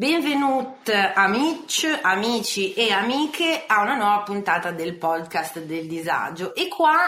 Benvenuti amici, amici e amiche a una nuova puntata del podcast del disagio. E qua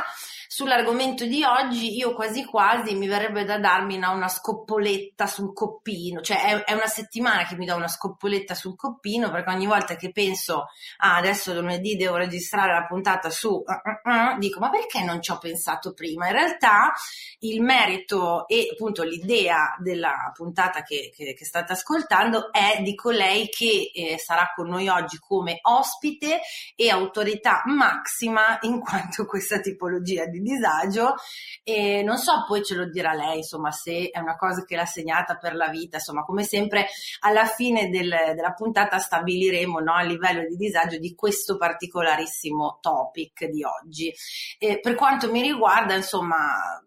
Sull'argomento di oggi io quasi quasi mi verrebbe da darmi una, una scoppoletta sul coppino, cioè è, è, una settimana che mi do una scoppoletta sul coppino perché ogni volta che penso ah, adesso lunedì devo registrare la puntata su uh, uh, uh, dico ma perché non ci ho pensato prima? In realtà il merito e appunto l'idea della puntata che, che, che state ascoltando è di colei che eh, sarà con noi oggi come ospite e autorità massima in quanto questa tipologia di disagio e non so, poi ce lo dirà lei, insomma, se è una cosa che l'ha segnata per la vita, insomma, come sempre alla fine del, della puntata stabiliremo no, il livello di disagio di questo particolarissimo topic di oggi. E per quanto mi riguarda, insomma,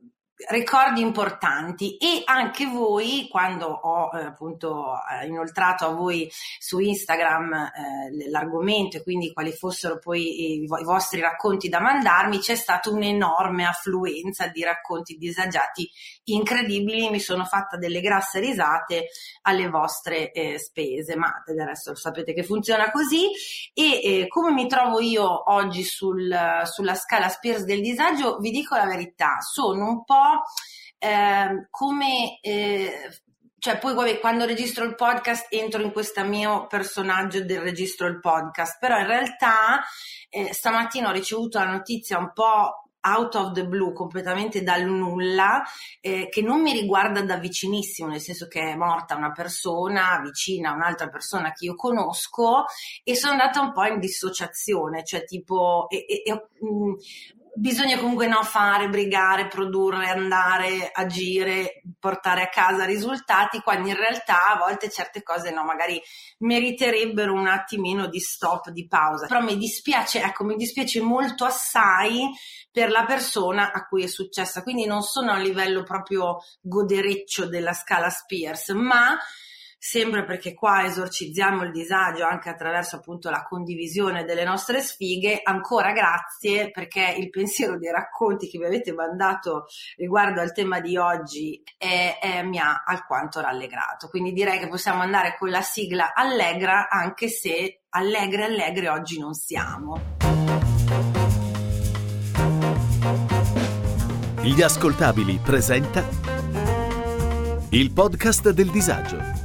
ricordi importanti. E anche voi quando ho eh, appunto eh, inoltrato a voi su Instagram eh, l'argomento e quindi quali fossero poi i, i, vostri racconti da mandarmi c'è stata un'enorme affluenza di racconti disagiati incredibili mi sono fatta delle grasse risate alle vostre eh, spese ma del resto lo sapete che funziona così. E eh, come mi trovo io oggi sul, sulla scala Spears del disagio vi dico la verità sono un po' eh, come cioè poi vabbè, quando registro il podcast entro in questo mio personaggio del registro il podcast, però in realtà eh, stamattina ho ricevuto la notizia un po' out of the blue, completamente dal nulla, eh, che non mi riguarda da vicinissimo, nel senso che è morta una persona vicina a un'altra persona che io conosco e sono andata un po' in dissociazione, cioè tipo e, e, e, mh, bisogna comunque no, fare, brigare, produrre, andare, agire, portare a casa risultati, quando in realtà a volte certe cose no, magari meriterebbero un attimino di stop, di pausa. Però mi dispiace, ecco, mi dispiace molto assai per la persona a cui è successa, quindi non sono a livello proprio godereccio della scala Spears, ma sempre perché qua esorcizziamo il disagio anche attraverso appunto la condivisione delle nostre sfighe. Ancora grazie perché il pensiero dei racconti che vi avete mandato riguardo al tema di oggi è, è, mi ha alquanto rallegrato. Quindi direi che possiamo andare con la sigla allegra anche se allegre allegre oggi non siamo. Gli ascoltabili presenta il podcast del disagio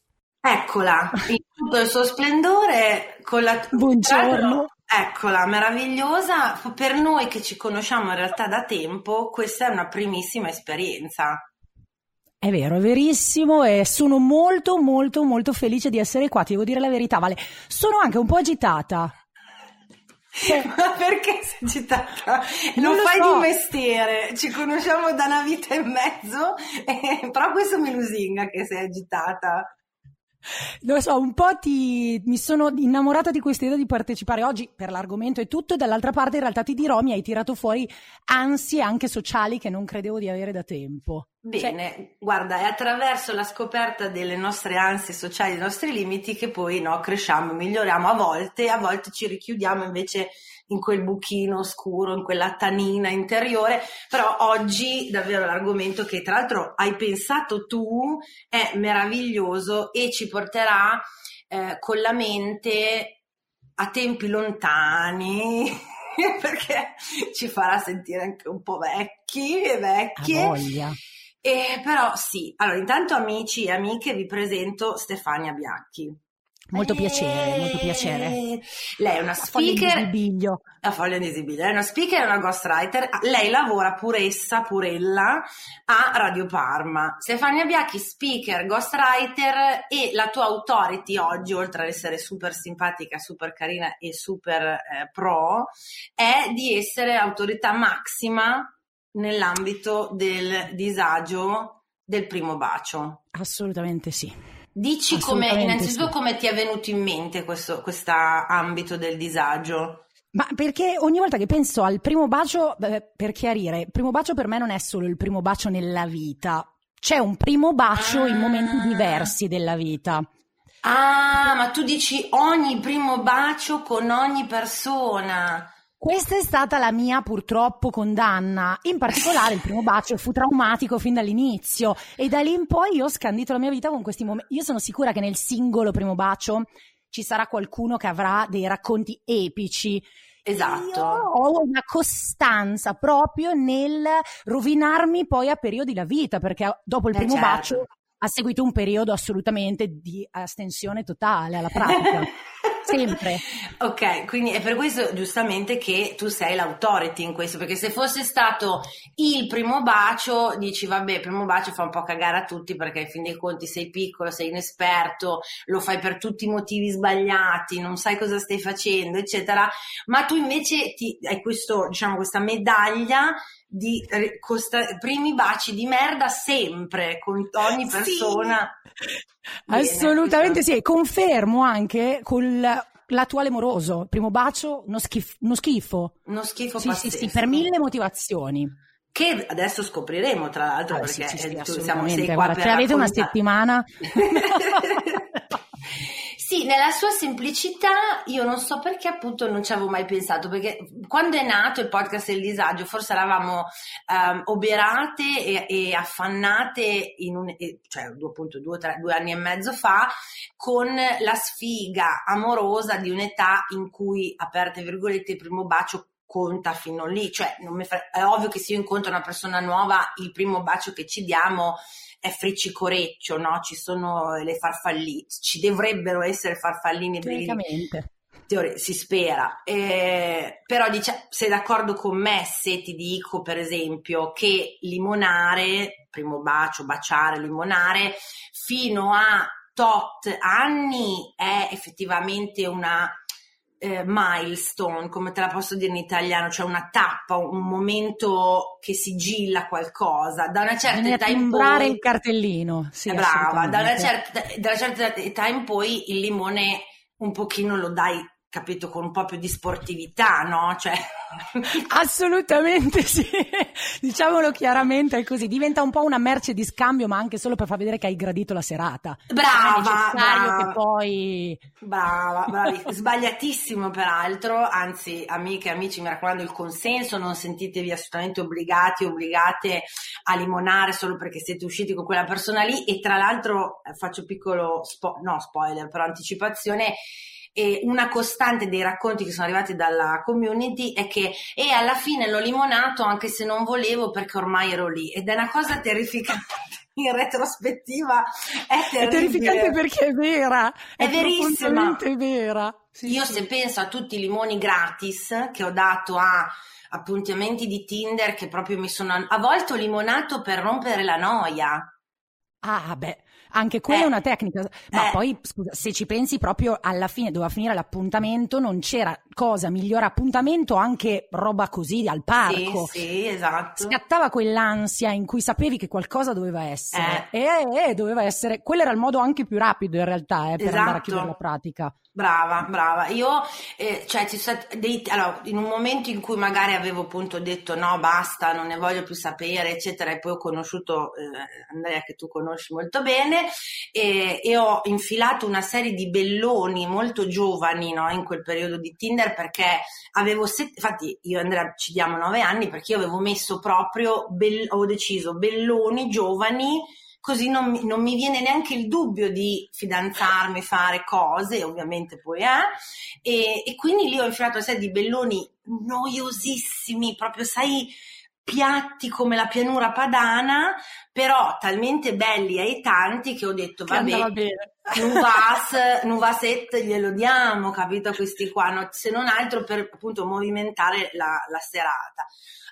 Eccola, in tutto il suo splendore, con la... Buongiorno. Eccola, meravigliosa. Per noi che ci conosciamo in realtà da tempo, questa è una primissima esperienza. È vero, è verissimo e sono molto molto molto felice di essere qua, ti devo dire la verità, Vale. Sono anche un po' agitata. Ma perché sei agitata? Non, non fai so. di mestiere, ci conosciamo da una vita e mezzo, eh, però questo mi lusinga che sei agitata. Lo so, un po' ti, mi sono innamorata di questa idea di partecipare oggi per l'argomento e tutto, e dall'altra parte in realtà ti dirò, mi hai tirato fuori ansie anche sociali che non credevo di avere da tempo. Bene, cioè... guarda, è attraverso la scoperta delle nostre ansie sociali, dei nostri limiti, che poi no, cresciamo, miglioriamo a volte, a volte ci richiudiamo invece in quel buchino oscuro, in quella tanina interiore, però oggi davvero l'argomento che tra l'altro hai pensato tu è meraviglioso e ci porterà eh, con la mente a tempi lontani perché ci farà sentire anche un po' vecchi e vecchie. E però sì, allora intanto amici e amiche vi presento Stefania Biacchi. Molto piacere, molto piacere. Lei è una speaker. La foglia invisibile. È una speaker e una ghostwriter. Lei lavora pure essa, pure ella, a Radio Parma. Stefania Biacchi, speaker, ghostwriter e la tua authority oggi, oltre ad essere super simpatica, super carina e super eh, pro, è di essere autorità massima nell'ambito del disagio del primo bacio. Assolutamente sì. Dici come, innanzitutto sì. come ti è venuto in mente questo ambito del disagio? Ma perché ogni volta che penso al primo bacio, per chiarire, il primo bacio per me non è solo il primo bacio nella vita, c'è un primo bacio ah. in momenti ah. diversi della vita. Ah, ma tu dici ogni primo bacio con ogni persona. Questa è stata la mia purtroppo condanna. In particolare il primo bacio fu traumatico fin dall'inizio e da lì in poi io ho scandito la mia vita con questi momenti. Io sono sicura che nel singolo primo bacio ci sarà qualcuno che avrà dei racconti epici. Esatto. Io ho una costanza proprio nel rovinarmi poi a periodi la vita, perché dopo il eh primo certo. bacio ha seguito un periodo assolutamente di astensione totale alla pratica. Sempre. ok, quindi è per questo giustamente che tu sei l'autority in questo, perché se fosse stato il primo bacio, dici vabbè, il primo bacio fa un po' cagare a tutti perché in fin dei conti sei piccolo, sei inesperto, lo fai per tutti i motivi sbagliati, non sai cosa stai facendo, eccetera, ma tu invece ti, hai questo, diciamo, questa medaglia di costa- primi baci di merda sempre con ogni persona. Sì. Bene, Assolutamente sì, confermo anche con l'attuale moroso. Primo bacio, uno, schif- uno schifo. Uno schifo sì. Sì, sì, per mille motivazioni. Che adesso scopriremo, tra l'altro, ah, perché sì, sì, sì, siamo sei qua Guarda, avete una settimana. Sì, nella sua semplicità io non so perché appunto non ci avevo mai pensato, perché quando è nato il podcast del disagio forse eravamo um, oberate e, e, affannate, in un, cioè appunto due, tre, due anni e mezzo fa, con la sfiga amorosa di un'età in cui, aperte virgolette, il primo bacio conta fino lì, cioè fa... è ovvio che se io incontro una persona nuova il primo bacio che ci diamo è friccicoreccio, no? Ci sono le farfalline, ci dovrebbero essere farfallini Teoricamente. Teori- si spera, eh, però dice, sei d'accordo con me se ti dico per esempio che limonare, primo bacio, baciare, limonare, fino a tot anni è effettivamente una eh, milestone, come te la posso dire in italiano, cioè una tappa, un momento che sigilla qualcosa. Da una certa età in poi. il cartellino. Sì, brava, da una, certa, da una certa età in poi il limone un pochino lo dai capito, con un po' più di sportività, no? Cioè... Assolutamente sì, diciamolo chiaramente è così, diventa un po' una merce di scambio, ma anche solo per far vedere che hai gradito la serata. Brava, brava. che poi... Brava, bravi. sbagliatissimo peraltro, anzi amiche e amici mi raccomando il consenso, non sentitevi assolutamente obbligati, obbligate a limonare solo perché siete usciti con quella persona lì e tra l'altro eh, faccio piccolo, spo- no spoiler, però anticipazione, e una costante dei racconti che sono arrivati dalla community è che e alla fine l'ho limonato anche se non volevo perché ormai ero lì ed è una cosa terrificante in retrospettiva è terribile. È terrificante perché è vera. È, è verissima. È vera. Sì, Io sì. se penso a tutti i limoni gratis che ho dato a appuntamenti di Tinder che proprio mi sono a volte ho limonato per rompere la noia. Ah, beh. Anche quella eh, è una tecnica, ma eh. poi scusa, se ci pensi proprio alla fine doveva finire l'appuntamento, non c'era cosa migliore appuntamento, anche roba così al parco. Sì, sì, esatto. Scattava quell'ansia in cui sapevi che qualcosa doveva essere eh. e, e, doveva essere, quello era il modo anche più rapido in realtà eh, per esatto. andare a chiudere la pratica. Brava, brava. Io, eh, cioè, ci sono dei, allora, in un momento in cui magari avevo appunto detto no, basta, non ne voglio più sapere, eccetera, e poi ho conosciuto eh, Andrea che tu conosci molto bene, e, e, ho infilato una serie di belloni molto giovani, no, in quel periodo di Tinder perché avevo, set, infatti io e Andrea ci diamo nove anni perché io avevo messo proprio, be- ho deciso belloni giovani così non mi, non mi, viene neanche il dubbio di fidanzarmi, fare cose, ovviamente poi è, e, e quindi lì ho infilato una serie di belloni noiosissimi, proprio sai, piatti come la pianura padana, però talmente belli e tanti che ho detto, vabbè, Nuvas, Nuvaset glielo diamo, capito, a questi qua, no? se non altro per appunto movimentare la, la serata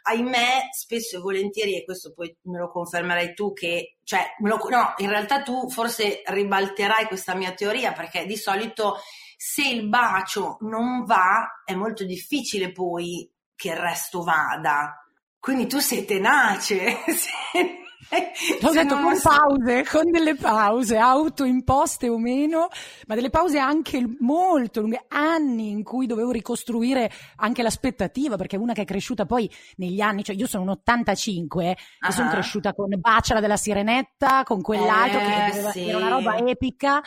ahimè, spesso e volentieri, e questo poi me lo confermerai tu, che, cioè, lo, no, in realtà tu forse ribalterai questa mia teoria, perché di solito se il bacio non va, è molto difficile poi che il resto vada. Quindi tu sei tenace. L'ho detto con pause, con delle pause autoimposte o meno, ma delle pause anche molto lunghe, anni in cui dovevo ricostruire anche l'aspettativa, perché una che è cresciuta poi negli anni, cioè io sono un 85 uh-huh. e sono cresciuta con Bacciala della Sirenetta, con quell'altro eh, che, sì. era una roba epica,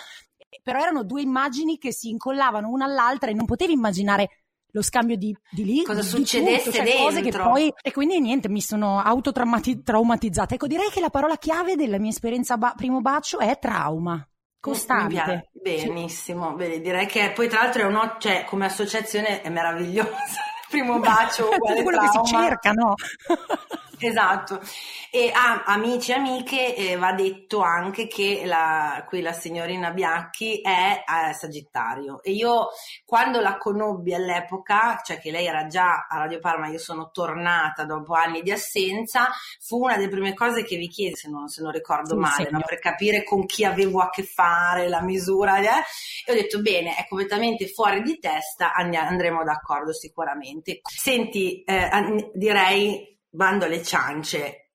però erano due immagini che si incollavano una all'altra e non potevi immaginare lo scambio di, di lì. Cosa di succedesse tutto, cioè dentro. Cose che poi, e quindi niente, mi sono autotraumatizzata. Ecco, direi che la parola chiave della mia esperienza ba- primo bacio è trauma. Costante. Benissimo, Beh, direi che poi tra l'altro è uno, cioè, come associazione è meravigliosa. primo bacio uguale quello trauma. che si cerca, no? Esatto. E a amici e amiche eh, va detto anche che la, qui la signorina Biacchi è eh, Sagittario e io quando la conobbi all'epoca, cioè che lei era già a Radio Parma, io sono tornata dopo anni di assenza, fu una delle prime cose che vi chiesi, se non, se non ricordo male, no? per capire con chi avevo a che fare, la misura, eh? e ho detto bene, è completamente fuori di testa, and- andremo d'accordo sicuramente. Senti, eh, direi bando alle ciance,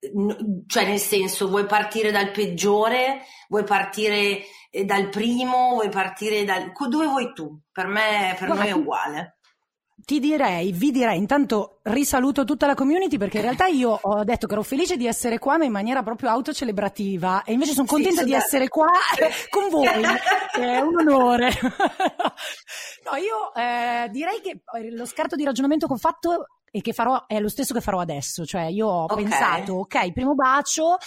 cioè nel senso vuoi partire dal peggiore, vuoi partire eh, dal primo, vuoi partire dal... dove vuoi tu? Per me, per Guarda, noi è uguale. Ti direi, vi direi, intanto risaluto tutta la community perché in realtà io ho detto che ero felice di essere qua ma in maniera proprio autocelebrativa e invece sono Sì, contenta di sono- essere qua con voi, è un onore. No, io eh, direi che lo scarto di ragionamento che ho fatto e che farò è lo stesso che farò adesso, cioè io ho Ok. pensato, ok, primo bacio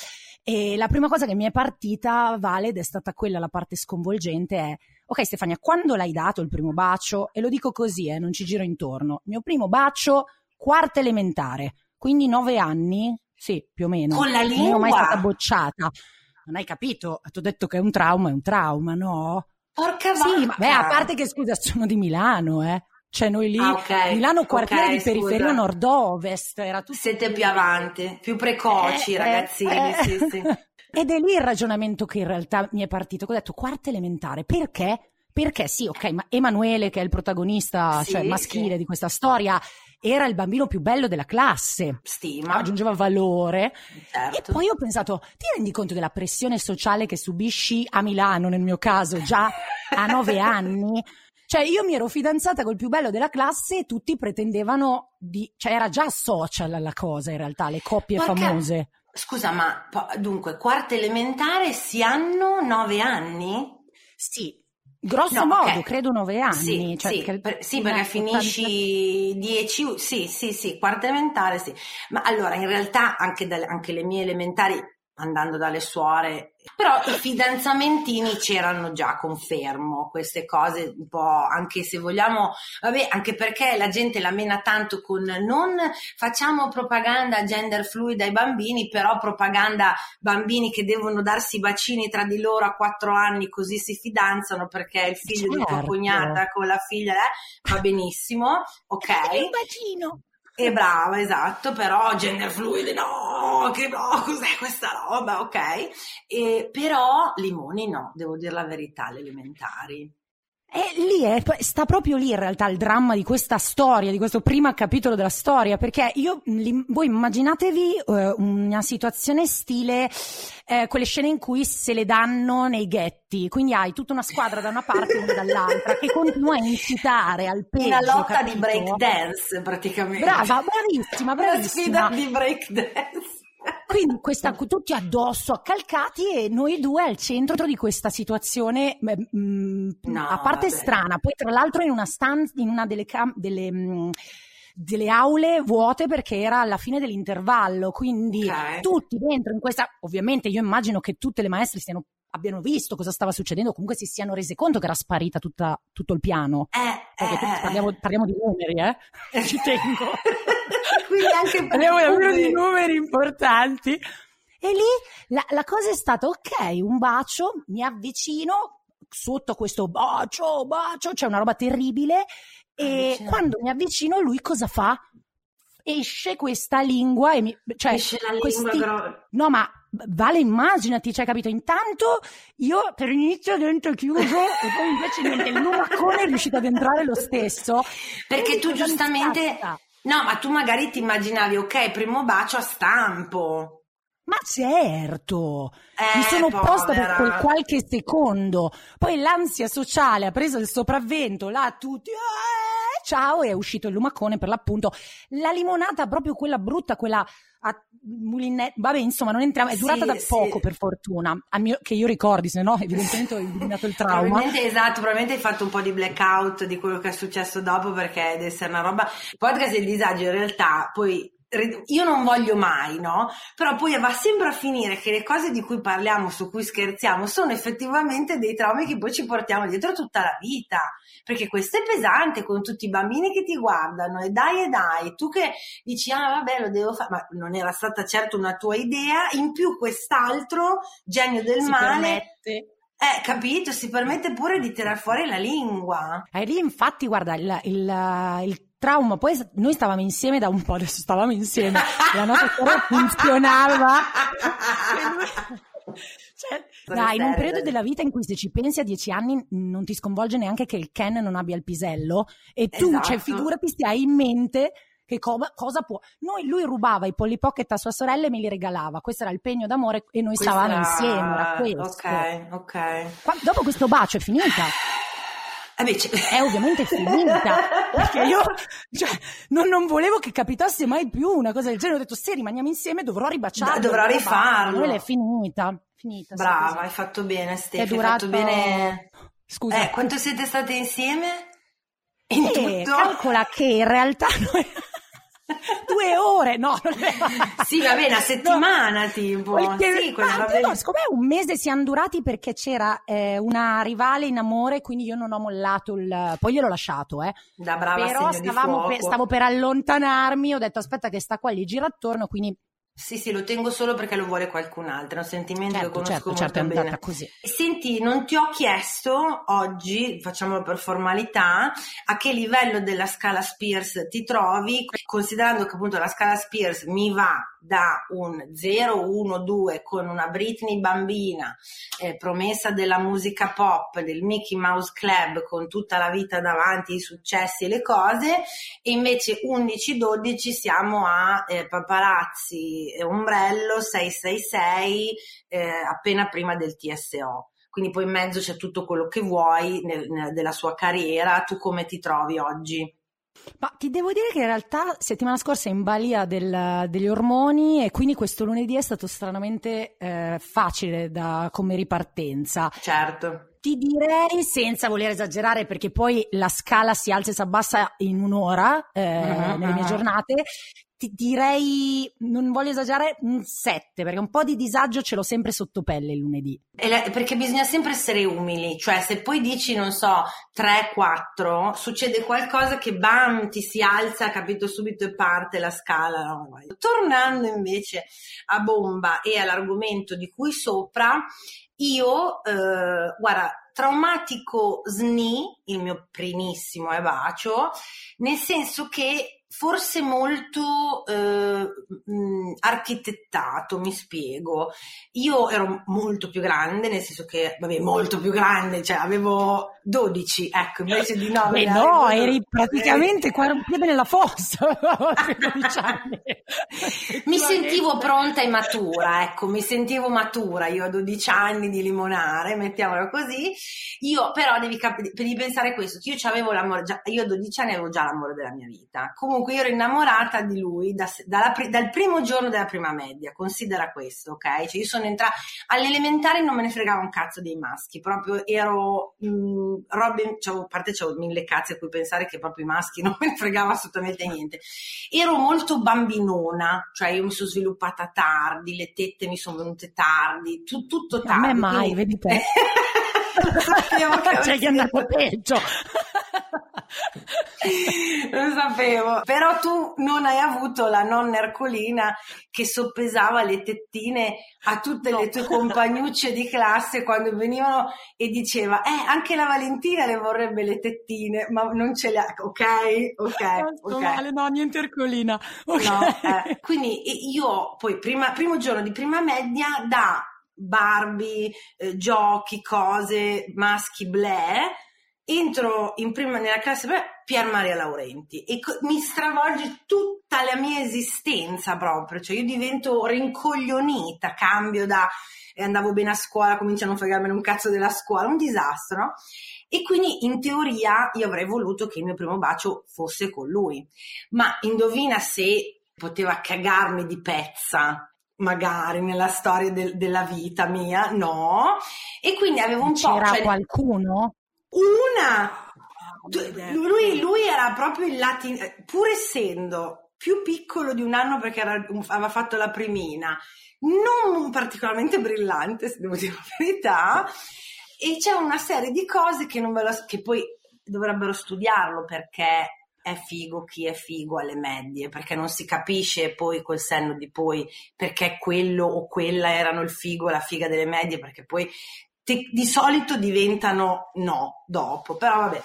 e la prima cosa che mi è partita, Vale, ed è stata quella la parte sconvolgente, è Ok Stefania, quando l'hai dato il primo bacio, e lo dico così, eh, non ci giro intorno, il mio primo bacio, quarta elementare, quindi nove anni, sì, più o meno. Con la Non ero mai lingua? stata bocciata. Non hai capito? Ti ho detto che è un trauma, è un trauma, no? Porca Sì, vacca! ma beh, a parte che scusa, sono di Milano, eh. Cioè noi lì, Ah, ok, Milano quartiere ok, di periferia scusa. nord-ovest, era tutto... Siete più avanti, più precoci Eh, ragazzini, eh, sì, sì. Ed è lì il ragionamento che in realtà mi è partito, ho detto quarta elementare, perché? Perché sì, ok, ma Emanuele, che è il protagonista, Sì, cioè maschile sì. di questa storia, era il bambino più bello della classe, Stima, aggiungeva valore. certo. E poi ho pensato, ti rendi conto della pressione sociale che subisci a Milano, nel mio caso, già a nove anni? Cioè, io mi ero fidanzata col più bello della classe e tutti pretendevano di... Cioè, era già social la cosa, in realtà, le coppie Porca- famose. Scusa, ma dunque, quarta elementare si hanno nove anni? Sì, grosso No, modo, ok. credo nove anni. Sì, cioè, sì, perché- per- sì, perché 80 finisci 10, sì, sì, sì, quarta elementare, sì. Ma allora, in realtà anche, dalle- anche le mie elementari, andando dalle suore, però i fidanzamentini c'erano già, confermo, queste cose un po', anche se vogliamo, vabbè, anche perché la gente la mena tanto con non facciamo propaganda gender fluida ai bambini, però propaganda bambini che devono darsi i bacini tra di loro a quattro anni così si fidanzano perché il figlio di tua Certo. cognata con la figlia eh, va benissimo, ok? Un bacino. E brava, esatto, però gender fluid, no, che no, cos'è questa roba, ok? E, però limoni no, devo dire la verità, le elementari. E lì è, sta proprio lì in realtà il dramma di questa storia, di questo primo capitolo della storia, perché io, li- voi immaginatevi eh, una situazione stile eh, quelle scene in cui se le danno nei ghetti, quindi hai tutta una squadra da una parte e una dall'altra che continua a incitare al peggio. Una lotta capito? di breakdance praticamente. Brava, bravissima, Una bravissima. sfida di breakdance. Quindi questa, tutti addosso, accalcati e noi due al centro di questa situazione, beh, mm, No, a parte vabbè. strana, poi tra l'altro in una stanza, in una delle, cam- delle, mm, delle aule vuote perché era alla fine dell'intervallo, quindi Ok. tutti dentro in questa, ovviamente io immagino che tutte le maestre stiano, abbiano visto cosa stava succedendo, comunque si siano rese conto che era sparita tutta- tutto il piano. Eh, Perché eh, tu- eh. parliamo, parliamo di numeri, eh? Ci tengo. Quindi anche Parliamo davvero di numeri. importanti. E lì la, la cosa è stata, ok, un bacio, mi avvicino, sotto questo bacio, bacio, c'è una roba terribile, e Avvicina. quando mi avvicino lui cosa fa? Esce questa lingua e mi... Cioè, Esce la lingua questi- gro- No, ma Vale, immaginati, cioè, capito? Intanto io per inizio dentro chiuso e poi invece niente, il lumacone è riuscito ad entrare lo stesso. Perché tu giustamente... No, ma tu magari ti immaginavi, ok, primo bacio a stampo. Ma certo, Eh, mi sono opposta per povera. quel qualche secondo. Poi l'ansia sociale ha preso il sopravvento, là tutti, "Eh, ciao, e è uscito il lumacone per l'appunto. La limonata, proprio quella brutta, quella a mulinette, vabbè, insomma, non entriamo, è Sì, durata da sì. poco per fortuna, mio- che io ricordi, se no evidentemente ho eliminato il trauma. Probabilmente esatto, probabilmente hai fatto un po' di blackout di quello che è successo dopo perché deve essere una roba. Il podcast del disagio in realtà poi io non voglio mai, no? Però poi va sempre a finire che le cose di cui parliamo, su cui scherziamo, sono effettivamente dei traumi che poi ci portiamo dietro tutta la vita. Perché questo è pesante con tutti i bambini che ti guardano e dai e dai, tu che dici ah vabbè lo devo fare, ma non era stata certo una tua idea, in più quest'altro genio del Si male permette. eh, capito, si permette pure di tirar fuori la lingua. E lì infatti, guarda, il, il- il trauma, poi noi stavamo insieme da un po', adesso stavamo insieme, la nostra storia funzionava. Cioè, dai, in un periodo della vita in cui se ci pensi a dieci anni non ti sconvolge neanche che il Ken non abbia il pisello e tu, Esatto. cioè, figurati se hai in mente che co- cosa può. Noi, lui rubava i Polly Pocket a sua sorella e me li regalava, questo era il pegno d'amore e noi Questa- stavamo insieme, era questo. Ok, ok. Qua- dopo questo bacio è finita. Eh c- è ovviamente finita. perché io cioè, non, non volevo che capitasse mai più una cosa del genere. Ho detto se rimaniamo insieme dovrò ribaciarlo D- dovrò rifarlo. quella è finita. Finita Brava, hai fatto bene, è Steffi, hai durato fatto bene. scusa. Eh, quanto siete state insieme? In Eh, calcola che in realtà noi due ore no non è Sì, va bene, una settimana tipo. Perché- Sì, quella ma roba però, lì. secondo me un mese siamo durati perché c'era eh, una rivale in amore, quindi io non ho mollato il. Poi gliel'ho lasciato, eh. Da brava Però stavamo per, stavo per allontanarmi, ho detto aspetta che sta qua, gli gira attorno, quindi Sì, sì, lo tengo solo perché lo vuole qualcun altro, è un sentimento che certo, conosco certo, molto certo, è bene. andata così. Senti, non ti ho chiesto oggi, facciamolo per formalità, a che livello della scala Spears ti trovi, considerando che appunto la scala Spears mi va da un 0, 1, 2 con una Britney bambina, eh, promessa della musica pop, del Mickey Mouse Club con tutta la vita davanti, i successi e le cose, e invece 11, 12 siamo a eh, paparazzi e ombrello 666 eh, appena prima del TSO. Quindi poi in mezzo c'è tutto quello che vuoi nel- nel- della sua carriera. Tu come ti trovi oggi? Ma ti devo dire che in realtà settimana scorsa in balia del- degli ormoni e quindi questo lunedì è stato stranamente eh, facile da- come ripartenza. Certo. Ti direi, senza voler esagerare, perché poi la scala si alza e si abbassa in un'ora eh, Mhm, nelle mie mhm. giornate, ti direi, non voglio esagerare, un 7, perché un po' di disagio ce l'ho sempre sotto pelle il lunedì. La- perché bisogna sempre essere umili, cioè se poi dici, non so, 3-4, succede qualcosa che bam, ti si alza, capito subito e parte la scala. no? Tornando invece a bomba e all'argomento di cui sopra, io, eh, guarda, traumatico SNI, il mio primissimo è bacio, nel senso che forse molto eh, architettato, mi spiego. Io ero molto più grande, nel senso che, vabbè, molto più grande, cioè avevo 12, ecco, invece di 9. Beh, no, eri praticamente qua un piede nella fossa. a 12 anni. Mi sentivo pronta e matura, ecco, mi sentivo matura io a 12 anni di limonare, mettiamola così. Io però devi, cap- devi pensare questo, io già, io a 12 anni avevo già l'amore della mia vita. Comunque io ero innamorata di lui da- dalla pri- dal primo giorno della prima media, considera questo, ok? Cioè io sono entrata, all'elementare non me ne fregava un cazzo dei maschi, proprio ero mh, robe, c'avevo- a parte c'avevo mille cazzi a cui pensare che proprio i maschi non me ne fregava assolutamente niente. Ero molto bambinona, cioè io mi sono sviluppata tardi, le tette mi sono venute tardi, tu- tutto A tardi. me mai, quindi- vedi te. C'è avresti chi è andato peggio. Lo sapevo, però tu non hai avuto la nonna Ercolina che soppesava le tettine a tutte le tue compagnucce di classe quando venivano e diceva, eh, anche la Valentina le vorrebbe le tettine, ma non ce le ha, ok, ok, Sto ok. male, no, niente Ercolina. Ok. No, eh, quindi io poi prima, primo giorno di prima media da Barbie, eh, giochi, cose, maschi, bleh, entro in prima nella classe, beh, Pier Maria Laurenti. E co- mi stravolge tutta la mia esistenza proprio, cioè io divento rincoglionita, cambio da e andavo bene a scuola, comincio a non fregarmene un cazzo della scuola, un disastro, no? E quindi in teoria io avrei voluto che il mio primo bacio fosse con lui, ma indovina se poteva cagarmi di pezza magari nella storia del, della vita mia, no. E quindi avevo un C'era po'... C'era cioè, qualcuno? Una! Lui, lui, era proprio il latino, pur essendo più piccolo di un anno perché era, aveva fatto la primina, non particolarmente brillante, se devo dire la verità, e c'è una serie di cose che, non ve lo, che poi dovrebbero studiarlo perché è figo chi è figo alle medie, perché non si capisce poi col senno di poi perché quello o quella erano il figo la figa delle medie, perché poi te, di solito diventano no dopo, però vabbè.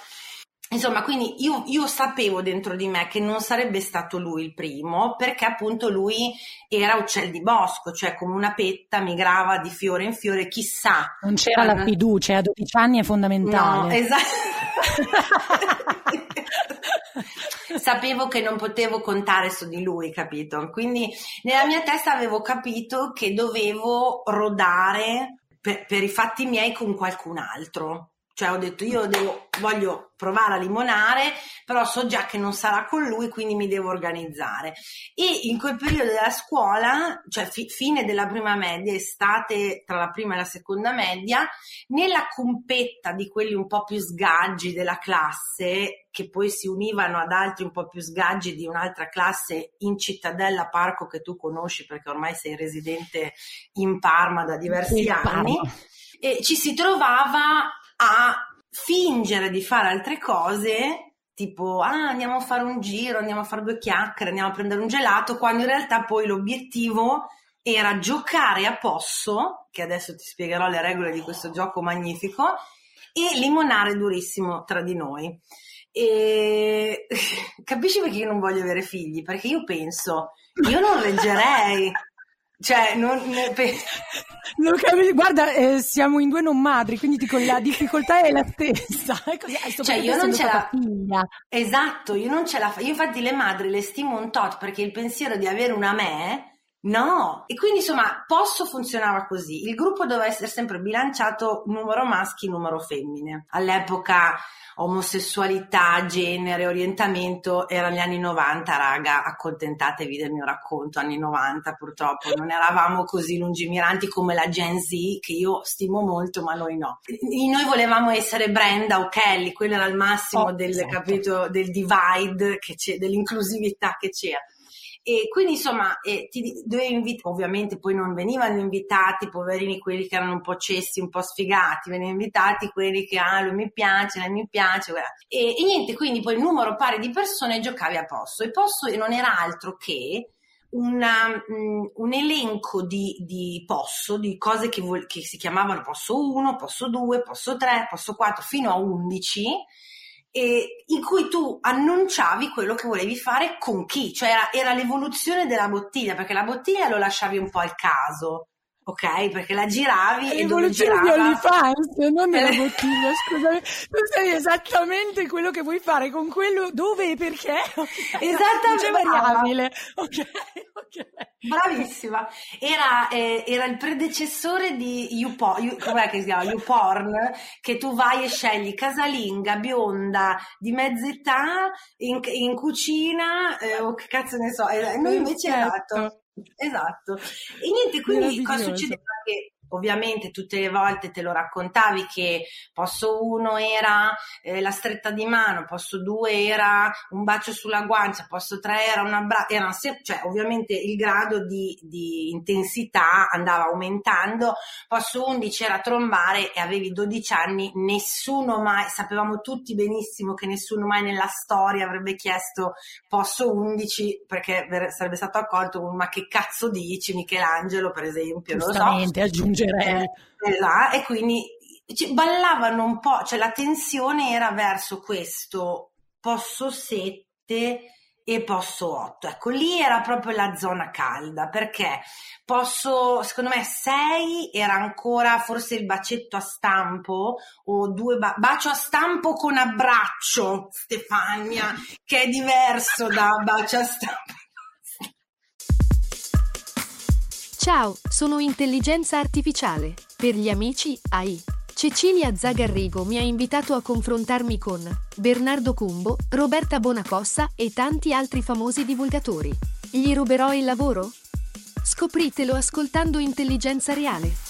Insomma, quindi io, io, sapevo dentro di me che non sarebbe stato lui il primo, perché appunto lui era uccel di bosco, cioè come una petta migrava di fiore in fiore, chissà. Non c'era la fiducia, a 12 anni è fondamentale. No, esatto. Sapevo che non potevo contare su di lui, capito? Quindi nella mia testa avevo capito che dovevo rodare per, per i fatti miei con qualcun altro. Cioè ho detto io devo, voglio provare a limonare, però so già che non sarà con lui, quindi mi devo organizzare. E in quel periodo della scuola, cioè fi, fine della prima media, estate tra la prima e la seconda media, nella competta di quelli un po' più sgaggi della classe, che poi si univano ad altri un po' più sgaggi di un'altra classe in Cittadella Parco che tu conosci perché ormai sei residente in Parma da diversi Sì, anni. Parma. E ci si trovava a fingere di fare altre cose, tipo ah, andiamo a fare un giro, andiamo a fare due chiacchiere, andiamo a prendere un gelato, quando in realtà poi l'obiettivo era giocare a posso, che adesso ti spiegherò le regole di questo gioco magnifico, e limonare durissimo tra di noi. E capisci perché io non voglio avere figli? Perché io penso, io non reggerei. Cioè, non, pe- Non capi- Guarda, eh, siamo in due non madri, quindi dico, la difficoltà è la stessa. Così, Cioè, io non ce la- figlia. Esatto, io non ce la faccio. Io infatti le madri le stimo un tot perché il pensiero di avere una me, no. E quindi insomma, posso funzionava così. Il gruppo doveva essere sempre bilanciato numero maschi, numero femmine. All'epoca omosessualità, genere, orientamento erano gli anni 90, raga, accontentatevi del mio racconto, anni 90 purtroppo, non eravamo così lungimiranti come la Gen Z, che io stimo molto, ma noi no. Noi volevamo essere Brenda o Kelly, quello era il massimo Oh, del, esatto. capito, del divide, che c'è, dell'inclusività che c'era. E quindi insomma, eh, ti invitare, ovviamente poi non venivano invitati, poverini quelli che erano un po' cessi, un po' sfigati, venivano invitati quelli che ah lui mi piace, lei mi piace, e, e niente, quindi poi numero pari di persone giocavi a posto. E posto non era altro che una, mm, un elenco di, di posso, di cose che, vol- che si chiamavano posso 1, posso 2, posso 3, posso 4, fino a 11 e in cui tu annunciavi quello che volevi fare con chi, cioè era, era l'evoluzione della bottiglia, perché la bottiglia lo lasciavi un po' al caso, ok? Perché la giravi e dove L'evoluzione di girava... OnlyFans, non della Eh. bottiglia, scusami. Tu sai esattamente quello che vuoi fare con quello, dove e perché. Esattamente, c'è brava. variabile. Ok, ok. Bravissima, era, eh, era il predecessore di YouPorn, You, com'è che si chiama? YouPorn, che tu vai e scegli casalinga, bionda, di mezza età, in, in cucina, eh, o che cazzo ne so, e noi invece esatto, esatto. E niente, quindi cosa succedeva? Che ovviamente tutte le volte te lo raccontavi che posto uno era eh, la stretta di mano, posto due era un bacio sulla guancia, posto tre era un abbraccio, cioè ovviamente il grado di, di intensità andava aumentando, posto 11 era trombare e avevi 12 anni, nessuno mai, sapevamo tutti benissimo che nessuno mai nella storia avrebbe chiesto posto 11 perché sarebbe stato accolto con ma che cazzo dici Michelangelo per esempio, non lo so. Giustamente, aggiungerei. Eh, esatto, e quindi ci- ballavano un po', cioè la tensione era verso questo posso 7 e posto 8. Ecco, lì era proprio la zona calda perché posso, secondo me 6 era ancora forse il bacetto a stampo o due ba- bacio a stampo con abbraccio, Stefania, che è diverso da bacio a stampo. Ciao, sono intelligenza artificiale. Per gli amici AI. Cecilia Zagarrigo mi ha invitato a confrontarmi con Bernardo Cumbo, Roberta Bonacossa e tanti altri famosi divulgatori. Gli ruberò il lavoro? Scopritelo ascoltando Intelligenza Reale.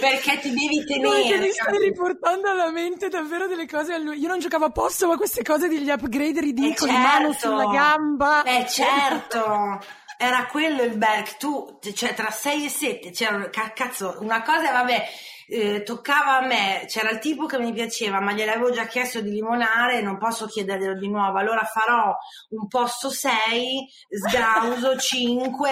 Perché ti devi tenere. Perché mi stai riportando alla mente davvero delle cose. Io non giocavo a posto, ma queste cose degli upgrade ridicoli, eh certo. mano sulla gamba. Eh certo era quello il Berg, tu, cioè tra 6 e 7 c'era, cazzo, una cosa, vabbè, eh, toccava a me, c'era il tipo che mi piaceva, ma gliel'avevo già chiesto di limonare, non posso chiederglielo di nuovo, allora farò un posto 6, sgauso 5,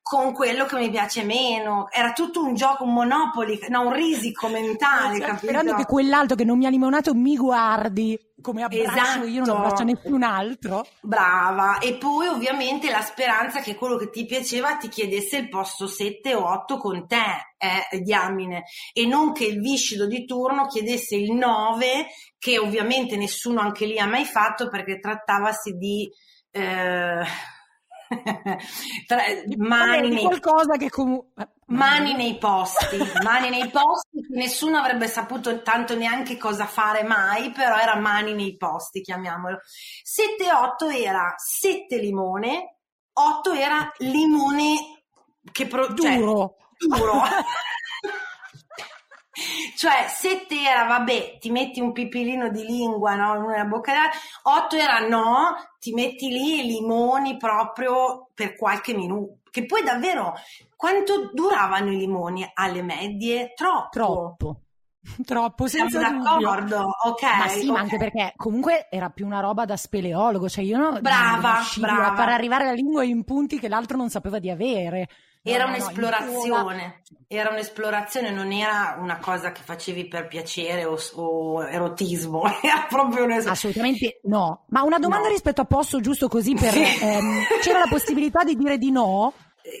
con quello che mi piace meno. Era tutto un gioco, un monopoli, no, un risico mentale, cioè, capito? Sperando che quell'altro che non mi ha limonato mi guardi come abbraccio esatto. io non abbraccio nessun altro. Brava. E poi ovviamente la speranza che quello che ti piaceva ti chiedesse il posto 7 o 8 con te, eh, diamine. E non che il viscido di turno chiedesse il 9, che ovviamente nessuno anche lì ha mai fatto perché trattavasi di... Eh, tra, mani nei, qualcosa che comunque mani nei posti mani nei posti nessuno avrebbe saputo tanto neanche cosa fare mai però era mani nei posti chiamiamolo. 7-8 era 7 limone 8 era limone che pro, duro. cioè, duro cioè 7 era vabbè ti metti un pipilino di lingua no, nella bocca 8 era no ti metti lì i limoni proprio per qualche minuto che poi davvero quanto duravano i limoni alle medie? Troppo. Troppo. Troppo, senza Siamo d'accordo, ok. Ma sì, okay. ma anche perché comunque era più una roba da speleologo, cioè io non brava, brava. a far arrivare la lingua in punti che l'altro non sapeva di avere. Era no, un'esplorazione, no, era un'esplorazione, non era una cosa che facevi per piacere o, o erotismo, era proprio un'esplorazione. Assolutamente no. Ma una domanda no. rispetto a posto, giusto così per... Sì. Ehm, c'era la possibilità di dire di no?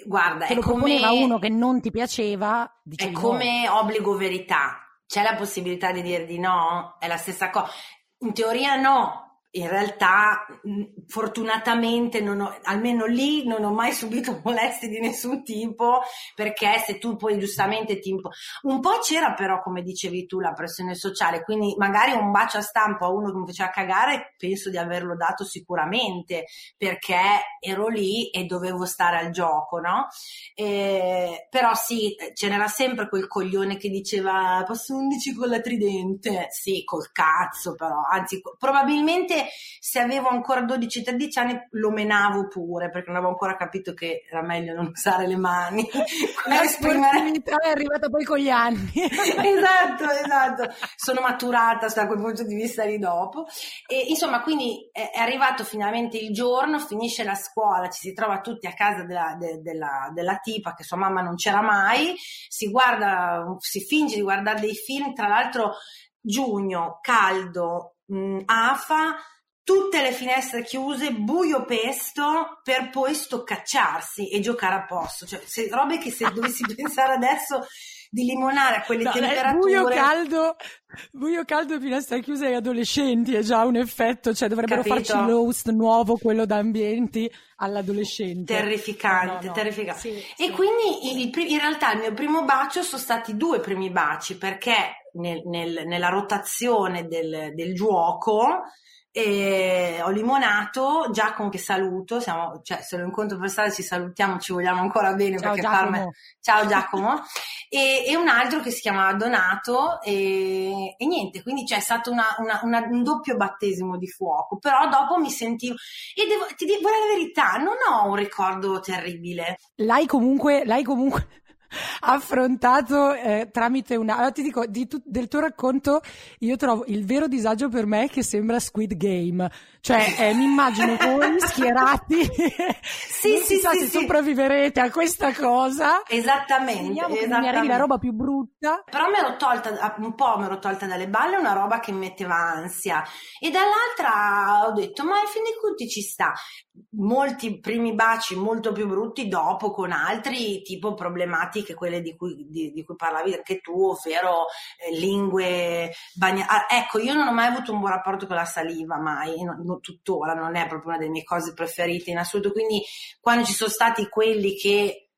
Guarda, Te è lo come, uno che non ti piaceva, è come no. obbligo verità. C'è la possibilità di dire di no? È la stessa cosa. In teoria no, in realtà fortunatamente non ho, almeno lì non ho mai subito molestie di nessun tipo perché se tu poi giustamente ti impo- un po' c'era però come dicevi tu la pressione sociale quindi magari un bacio a stampo a uno che mi faceva cagare penso di averlo dato sicuramente perché ero lì e dovevo stare al gioco no? Eh, però sì ce n'era sempre quel coglione che diceva posso 11 con la tridente sì col cazzo però anzi probabilmente se avevo ancora 12-13 anni lo menavo pure perché non avevo ancora capito che era meglio non usare le mani. La sportività è arrivata poi con gli anni. esatto, esatto. Sono maturata da quel punto di vista lì dopo. E insomma, quindi è, arrivato finalmente il giorno, finisce la scuola, ci si trova tutti a casa della, de, della, della tipa che sua mamma non c'era mai, si guarda, si finge di guardare dei film, tra l'altro giugno, caldo, mh, afa, tutte le finestre chiuse, buio pesto, per poi stoccacciarsi e giocare a posto. Cioè, se, robe che se dovessi pensare adesso di limonare a quelle no, temperature... Buio caldo, buio caldo e finestre chiuse ai adolescenti è già un effetto, cioè dovrebbero Capito? farci l'host nuovo, quello da ambienti all'adolescente. Terrificante, no, no. terrificante. Sì, e sì. quindi il, in realtà il mio primo bacio sono stati due primi baci perché nel, nel, nella rotazione del, del gioco e ho limonato Giacomo che saluto siamo, cioè, se lo incontro per strada ci salutiamo ci vogliamo ancora bene Ciao, perché Giacomo. Parma... ciao Giacomo e, e, un altro che si chiamava Donato e, e niente quindi c'è stato una, una, una, un doppio battesimo di fuoco però dopo mi sentivo e devo, ti dico la verità non ho un ricordo terribile L'hai comunque, l'hai comunque affrontato eh, tramite una... Allora, ti dico, tu, del tuo racconto io trovo il vero disagio per me che sembra Squid Game, cioè eh, mi immagino voi schierati, sì, sì, so sì, se sì. sopravviverete a questa cosa. Esattamente, Vediamo che mi arrivi la roba più brutta. Però mi ero tolta, un po' mi ero tolta dalle balle una roba che mi metteva ansia e dall'altra ho detto ma in fin dei conti ci sta. Molti primi baci molto più brutti dopo con altri tipo problematiche, quelle di cui, di, di cui parlavi anche tu, ovvero eh, lingue bagnate. Ah, ecco, io non ho mai avuto un buon rapporto con la saliva, mai, no, no, tuttora non è proprio una delle mie cose preferite in assoluto, quindi quando ci sono stati quelli che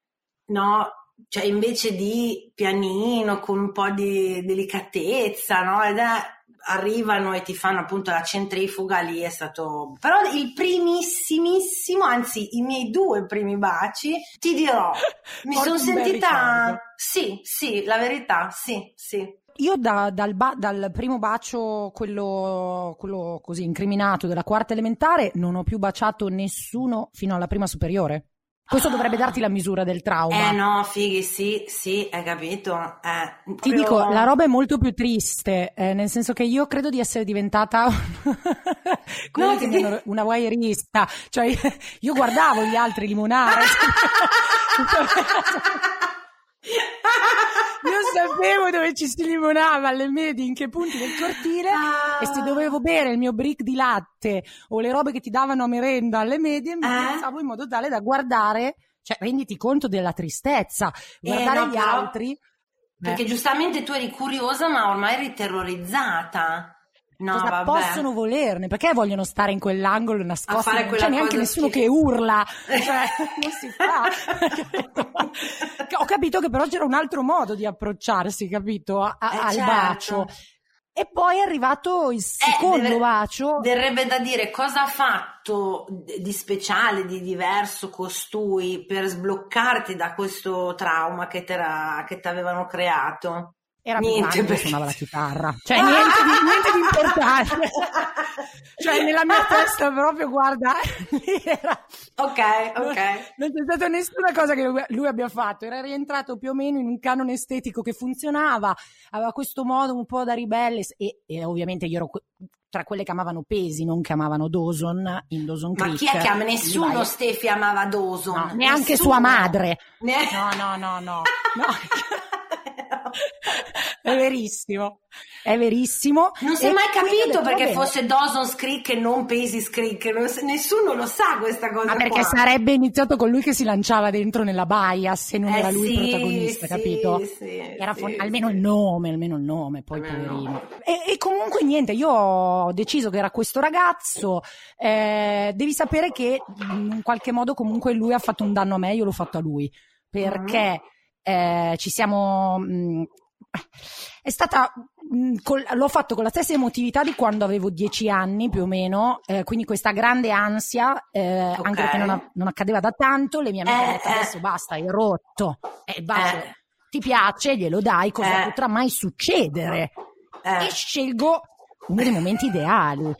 no, cioè invece di pianino con un po' di delicatezza, no? Ed è, arrivano e ti fanno appunto la centrifuga lì è stato però il primissimissimo anzi i miei due primi baci ti dirò mi sono sentita sì sì la verità sì sì io da, dal, ba- dal, primo bacio, quello, quello così incriminato della quarta elementare, non ho più baciato nessuno fino alla prima superiore. Questo dovrebbe darti la misura del trauma. Eh no, fighi, sì, sì, hai capito. Eh, Ti proprio... dico, la roba è molto più triste, eh, nel senso che io credo di essere diventata No, ti- hanno- una wireista, cioè io guardavo gli altri limonare. Io sapevo dove ci si limonava alle medie, in che punti del cortile e se dovevo bere il mio brick di latte o le robe che ti davano a merenda alle medie, mi Eh? in modo tale da guardare, cioè renditi conto della tristezza, guardare no, gli però- altri. Perché Eh. giustamente tu eri curiosa, ma ormai eri terrorizzata. No, Cosa vabbè. possono volerne? Perché vogliono stare in quell'angolo fare Non c'è neanche nessuno schifo. che urla, cioè non si fa. Ho capito che però c'era un altro modo di approcciarsi, capito? A- Eh, al certo. bacio. E poi è arrivato il secondo deve- bacio. Verrebbe da dire cosa ha fatto di speciale, di diverso costui per sbloccarti da questo trauma che ti avevano creato? Era Niente, perché- suonava la chitarra. Cioè, niente di, niente di importante. cioè, nella mia testa proprio, guarda, era... Ok, ok. Non c'è stata nessuna cosa che lui- lui abbia fatto, era rientrato più o meno in un canone estetico che funzionava, aveva questo modo un po' da ribelle e, e ovviamente io ero que- tra quelle che amavano Pesi, non che amavano Dawson in Dawson Ma Creek. chi è che ama? Nessuno Vai. Stefi amava Dawson. No, neanche Nessuno. sua madre. Ne- No, no, no, no. no. È verissimo, è verissimo. Non si è mai capito detto, perché fosse Dawson's Creek e non Paisley's Creek. Non nessuno lo sa questa cosa. Ma perché qua. sarebbe iniziato con lui che si lanciava dentro nella baia se non Eh era lui sì, il protagonista, sì, capito? sì, Era fon- almeno il nome, almeno il nome, poi Almeno poverino. nome. E, e comunque niente, io ho deciso che era questo ragazzo. eh, devi sapere che in qualche modo comunque lui ha fatto un danno a me, io l'ho fatto a lui. Perché eh, ci siamo. mh, è stata. mh, col- l'ho fatto con la stessa emotività di quando avevo dieci anni più o meno, eh, quindi questa grande ansia, eh, Ok. anche perché non, non accadeva da tanto. Le mie amiche Eh, hanno detto eh. adesso basta, hai rotto. Eh. ti piace, glielo dai, cosa Eh. potrà mai succedere? Eh. E scelgo uno dei momenti ideali.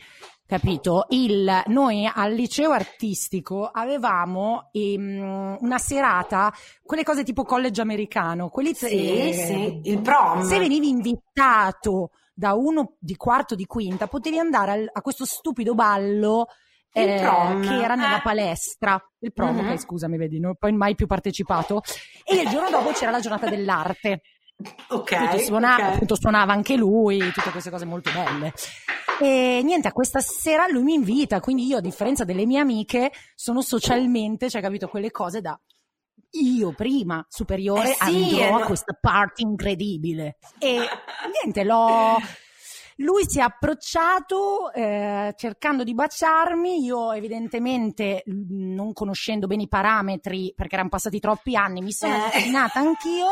Capito? Il, noi al liceo artistico avevamo ehm, una serata, quelle cose tipo college americano, quelli Sì, eh, sì, il prom. se venivi invitato da uno di quarto di quinta, potevi andare al- a questo stupido ballo eh, che era nella eh. palestra. Il prom, Mhm. ok, scusami, vedi, non ho poi mai più partecipato. E il giorno dopo c'era la giornata dell'arte. Ok, Appunto, suona- ok. appunto suonava anche lui, tutte queste cose molto belle. E niente, a questa sera lui mi invita, quindi io, a differenza delle mie amiche, sono socialmente, cioè, capito, quelle cose da io prima superiore Eh sì, andrò eh, a questa party incredibile. E niente, l'ho. Lui si è approcciato eh, cercando di baciarmi, io evidentemente mh, non conoscendo bene i parametri perché erano passati troppi anni, mi sono Eh. avvicinata anch'io.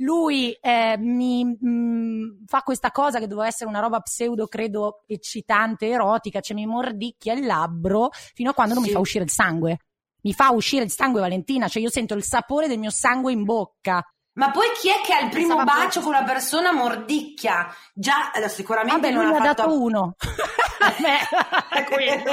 Lui eh, mi mh, fa questa cosa che doveva essere una roba pseudo, credo, eccitante, erotica, cioè mi mordicchia il labbro fino a quando non mi Sì. fa uscire il sangue. Mi fa uscire il sangue, Valentina, cioè io sento il sapore del mio sangue in bocca. Ma poi chi è che ha il primo bacio con una persona mordicchia? Già, sicuramente Vabbè, non lui mi ha ha fatto dato uno. Beh, quello.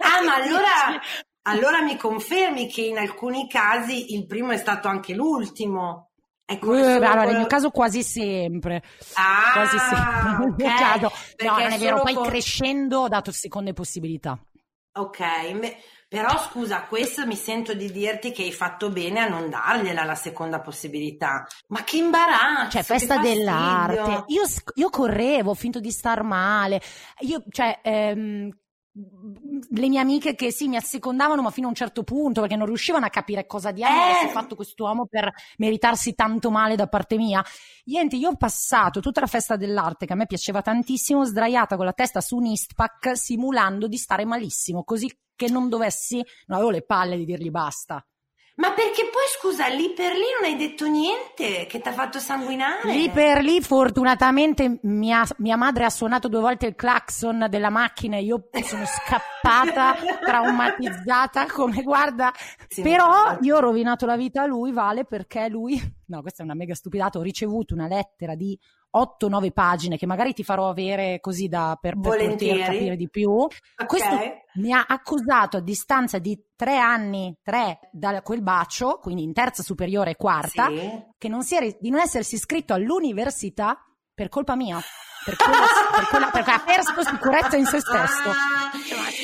ah, ma allora allora mi confermi che in alcuni casi il primo è stato anche l'ultimo. Ecco, uh, allora, quello... nel mio caso quasi sempre. Ah, quasi sempre. Okay. Caso. No, non è vero, poi con... crescendo ho dato seconde possibilità. Ok, però scusa, questo mi sento di dirti che hai fatto bene a non dargliela la seconda possibilità. Ma che imbarazzo! Cioè, festa dell'arte. Io, io, correvo, ho finto di star male. Io, cioè, ehm, le mie amiche che sì mi assecondavano ma fino a un certo punto perché non riuscivano a capire cosa diavolo eh. avesse fatto quest'uomo per meritarsi tanto male da parte mia niente io ho passato tutta la festa dell'arte che a me piaceva tantissimo sdraiata con la testa su un Istpac simulando di stare malissimo così che non dovessi non avevo le palle di dirgli basta ma perché poi scusa, lì per lì non hai detto niente che ti ha fatto sanguinare? Lì per lì, fortunatamente, mia, mia, madre ha suonato due volte il clacson della macchina e io sono scappata, traumatizzata, come guarda. Sì, Però io ho rovinato la vita a lui, Vale, perché lui, no, questa è una mega stupidata, ho ricevuto una lettera di 8-9 pagine che magari ti farò avere così da, per, per poter capire di più. Okay. Questo mi ha accusato a distanza di tre anni, tre da quel bacio, quindi in terza superiore e quarta, sì. che non si è, di non essersi iscritto all'università per colpa mia per quella, per quella, perché ha perso sicurezza in se stesso.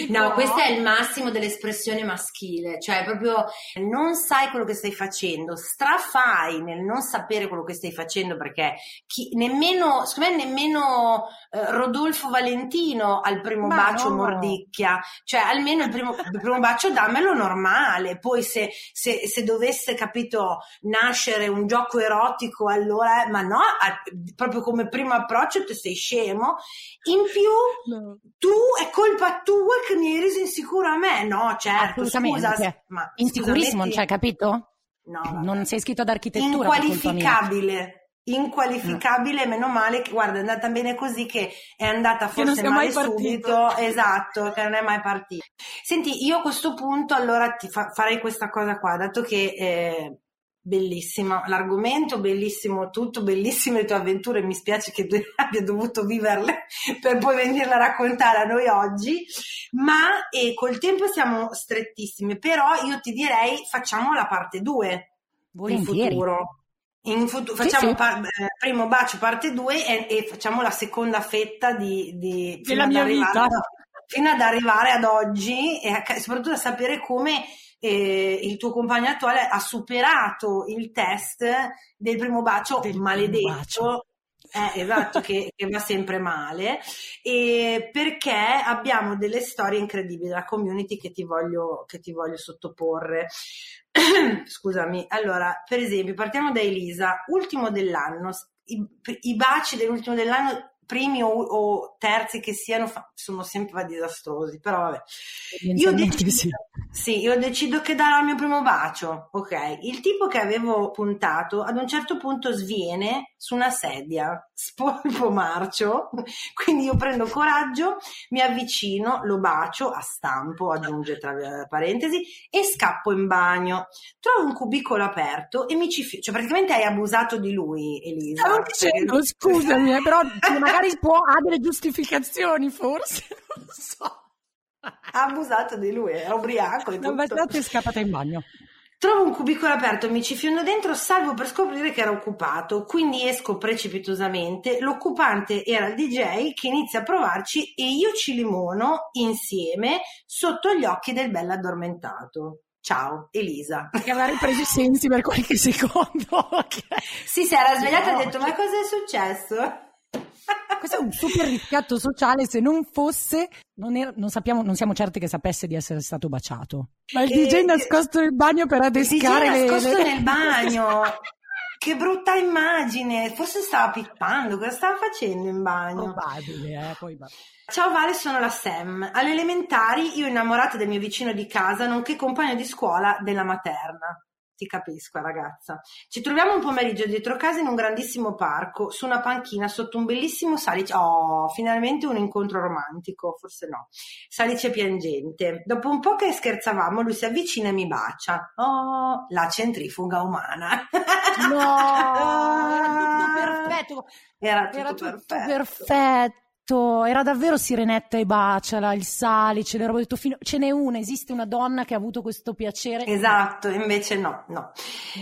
No, questo è il massimo dell'espressione maschile, cioè proprio non sai quello che stai facendo, strafai nel non sapere quello che stai facendo perché chi, nemmeno, secondo me nemmeno eh, Rodolfo Valentino al primo Ma bacio no. mordicchia, cioè almeno il primo, il primo bacio dammelo normale, poi se, se, se, dovesse, capito, nascere un gioco erotico allora, ma no, proprio come primo approccio sei sei scemo. In più, no. tu è colpa tua che mi hai reso insicuro a me. No, certo, scusa, ma insicurissimo, cioè, capito? No, non sei iscritto ad architettura. Inqualificabile. Inqualificabile, meno male che guarda, è andata bene così che è andata forse male subito, esatto, che non è mai partito. Senti, io a questo punto allora ti fa- farei questa cosa qua, dato che eh, Bellissimo l'argomento, bellissimo tutto, bellissime le tue avventure. Mi spiace che tu abbia dovuto viverle per poi venirle a raccontare a noi oggi, ma eh, col tempo siamo strettissimi. Però io ti direi facciamo la parte 2 in futuro. In futuro facciamo sì, sì. Par- eh, primo bacio parte 2 e, e, facciamo la seconda fetta di, di della mia vita fino ad arrivare ad oggi e a, soprattutto a sapere come eh, il tuo compagno attuale ha superato il test del primo bacio del maledetto. Bacio. Eh, esatto, che, che, va sempre male, e perché abbiamo delle storie incredibili della community che ti voglio, che ti voglio sottoporre. Scusami, allora, per esempio, partiamo da Elisa, ultimo dell'anno, i, i baci dell'ultimo dell'anno primi o, o, terzi che siano fa- sono sempre disastrosi, però vabbè. Io decido, sì. sì, io decido che darò il mio primo bacio, ok? Il tipo che avevo puntato ad un certo punto sviene su una sedia, spolpo marcio, quindi io prendo coraggio, mi avvicino, lo bacio a stampo, aggiunge tra parentesi, e scappo in bagno. Trovo un cubicolo aperto e mi ci fio, cioè praticamente hai abusato di lui, Elisa. Stavo dicendo, scusami, eh, però magari può, ha delle giustificazioni, forse, non so. Ha abusato di lui, era ubriaco. Non è scappata in bagno. Trovo un cubicolo aperto, mi ci fiondo dentro, salvo per scoprire che era occupato, quindi esco precipitosamente. L'occupante era il DJ che inizia a provarci e io ci limono insieme sotto gli occhi del bell'addormentato. Ciao, Elisa. Che aveva ripreso i sensi per qualche secondo. Okay. Sì, si era svegliata e ha detto: Ma cosa è successo? Questo è un super riscatto sociale se non fosse, non, era, non, sappiamo, non siamo certi che sapesse di essere stato baciato. Ma il che, DJ nascosto nel bagno per adescare il DJ nascosto le... nel bagno. Che brutta immagine, forse stava pippando, cosa stava facendo in bagno? Probabile, eh, poi va. Ciao Vale, sono la Sam. Alle elementari io innamorata del mio vicino di casa, nonché compagno di scuola della materna ti capisco ragazza. Ci troviamo un pomeriggio dietro casa in un grandissimo parco, su una panchina sotto un bellissimo salice. Oh, finalmente un incontro romantico, forse no. Salice piangente. Dopo un po' che scherzavamo, lui si avvicina e mi bacia. Oh, la centrifuga umana. No, era tutto perfetto. Era tutto, era tutto perfetto. perfetto era davvero sirenetta e baciala, il salice, le robe detto fino, ce n'è una, esiste una donna che ha avuto questo piacere. Esatto, invece no, no.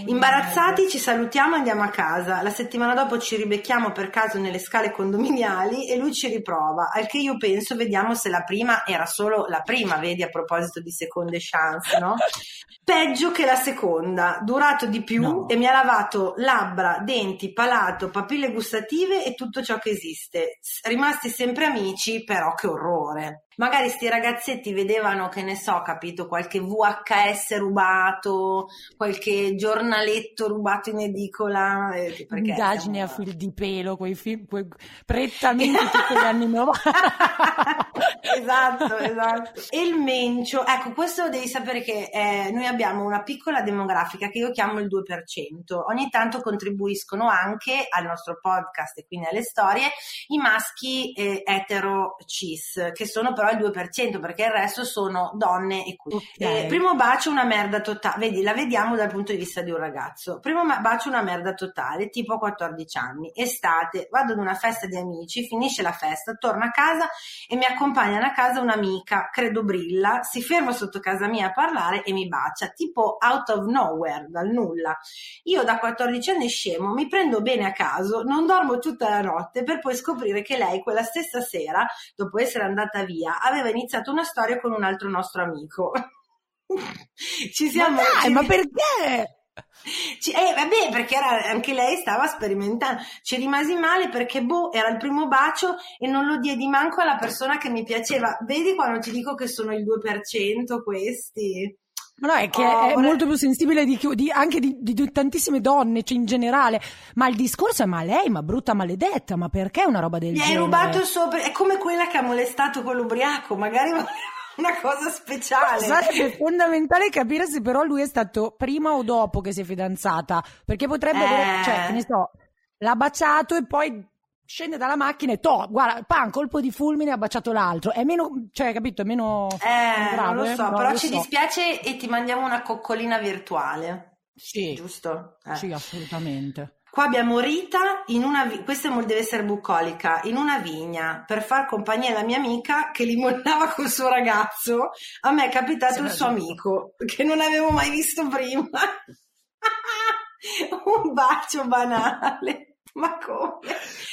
Imbarazzati ci salutiamo e andiamo a casa. La settimana dopo ci ribecchiamo per caso nelle scale condominiali e lui ci riprova, al che io penso vediamo se la prima era solo la prima, vedi a proposito di seconde chance, no? Peggio che la seconda, durato di più no. e mi ha lavato labbra, denti, palato, papille gustative e tutto ciò che esiste. Rimasti sempre amici, però che orrore magari sti ragazzetti vedevano, che ne so, capito, qualche VHS rubato, qualche giornaletto rubato in edicola. Eh, Indagini siamo... a fil di pelo, quei film, quei prettamente tutti gli anni 90. esatto, esatto. E il mencio, ecco, questo devi sapere che eh, noi abbiamo una piccola demografica che io chiamo il 2%. Ogni tanto contribuiscono anche al nostro podcast e quindi alle storie i maschi eh, etero cis, che sono però il 2% perché il resto sono donne e qui. Okay. Eh, primo bacio una merda totale, vedi, la vediamo dal punto di vista di un ragazzo. Primo bacio una merda totale, tipo a 14 anni, estate, vado ad una festa di amici, finisce la festa, torno a casa e mi accompagnano a casa un'amica, credo brilla, si ferma sotto casa mia a parlare e mi bacia, tipo out of nowhere, dal nulla. Io da 14 anni scemo, mi prendo bene a caso, non dormo tutta la notte per poi scoprire che lei quella stessa sera, dopo essere andata via, aveva iniziato una storia con un altro nostro amico. ci siamo. Ma, dai, ci... ma perché? Ci, eh, vabbè, perché era, anche lei stava sperimentando. Ci rimasi male perché, boh, era il primo bacio e non lo diedi manco alla persona che mi piaceva. Vedi quando ti dico che sono il 2% questi? Ma no, è che oh, è vorrei... molto più sensibile di, di, anche di, di, tantissime donne, cioè in generale. Ma il discorso è: ma lei, ma brutta maledetta, ma perché una roba del Gli genere? Gli hai rubato sopra. È come quella che ha molestato quell'ubriaco, magari una cosa speciale. Sarebbe fondamentale capire se però lui è stato prima o dopo che si è fidanzata. Perché potrebbe, eh... cioè, che ne so, l'ha baciato e poi scende dalla macchina e to, guarda, pan, colpo di fulmine ha baciato l'altro. È meno, cioè, capito, è meno eh, grave, non lo so, però lo ci so. dispiace e ti mandiamo una coccolina virtuale. Sì. Giusto? Eh. Sì, assolutamente. Qua abbiamo Rita, in una vi- questa deve essere bucolica, in una vigna per far compagnia alla mia amica che limonava col suo ragazzo. A me è capitato sì, il suo amico che non avevo mai visto prima. Un bacio banale. Ma come?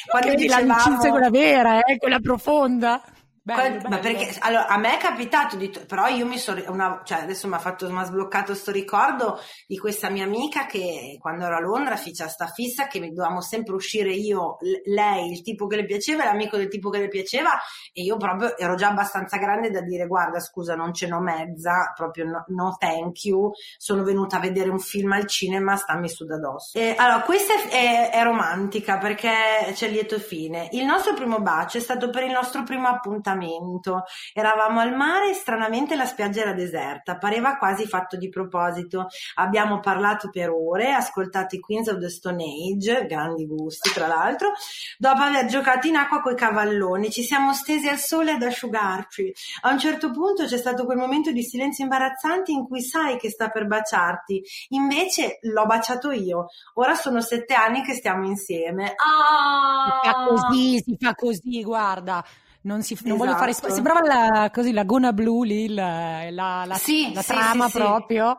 Quando dicevamo... l'amicizia quella vera, eh? quella profonda. Bello, bello. Ma perché allora, a me è capitato di, però io mi sono, una, cioè adesso mi ha fatto, mi ha sbloccato sto ricordo di questa mia amica che quando ero a Londra fece sta fissa che dovevamo sempre uscire io, lei, il tipo che le piaceva, l'amico del tipo che le piaceva e io proprio ero già abbastanza grande da dire guarda scusa non ce n'ho mezza, proprio no, no thank you, sono venuta a vedere un film al cinema, stammi su da dosso. E, allora questa è, è, è romantica perché c'è lieto fine. Il nostro primo bacio è stato per il nostro primo appuntamento appuntamento. Eravamo al mare e stranamente la spiaggia era deserta, pareva quasi fatto di proposito. Abbiamo parlato per ore, ascoltato i Queens of the Stone Age, grandi gusti tra l'altro, dopo aver giocato in acqua coi cavalloni, ci siamo stesi al sole ad asciugarci. A un certo punto c'è stato quel momento di silenzio imbarazzante in cui sai che sta per baciarti, invece l'ho baciato io. Ora sono sette anni che stiamo insieme. Ah! Si fa così, si fa così, guarda non, si, non voglio fare esatto. sembrava la, così la gonna blu lì la, la, la, sì, la sì, trama sì, proprio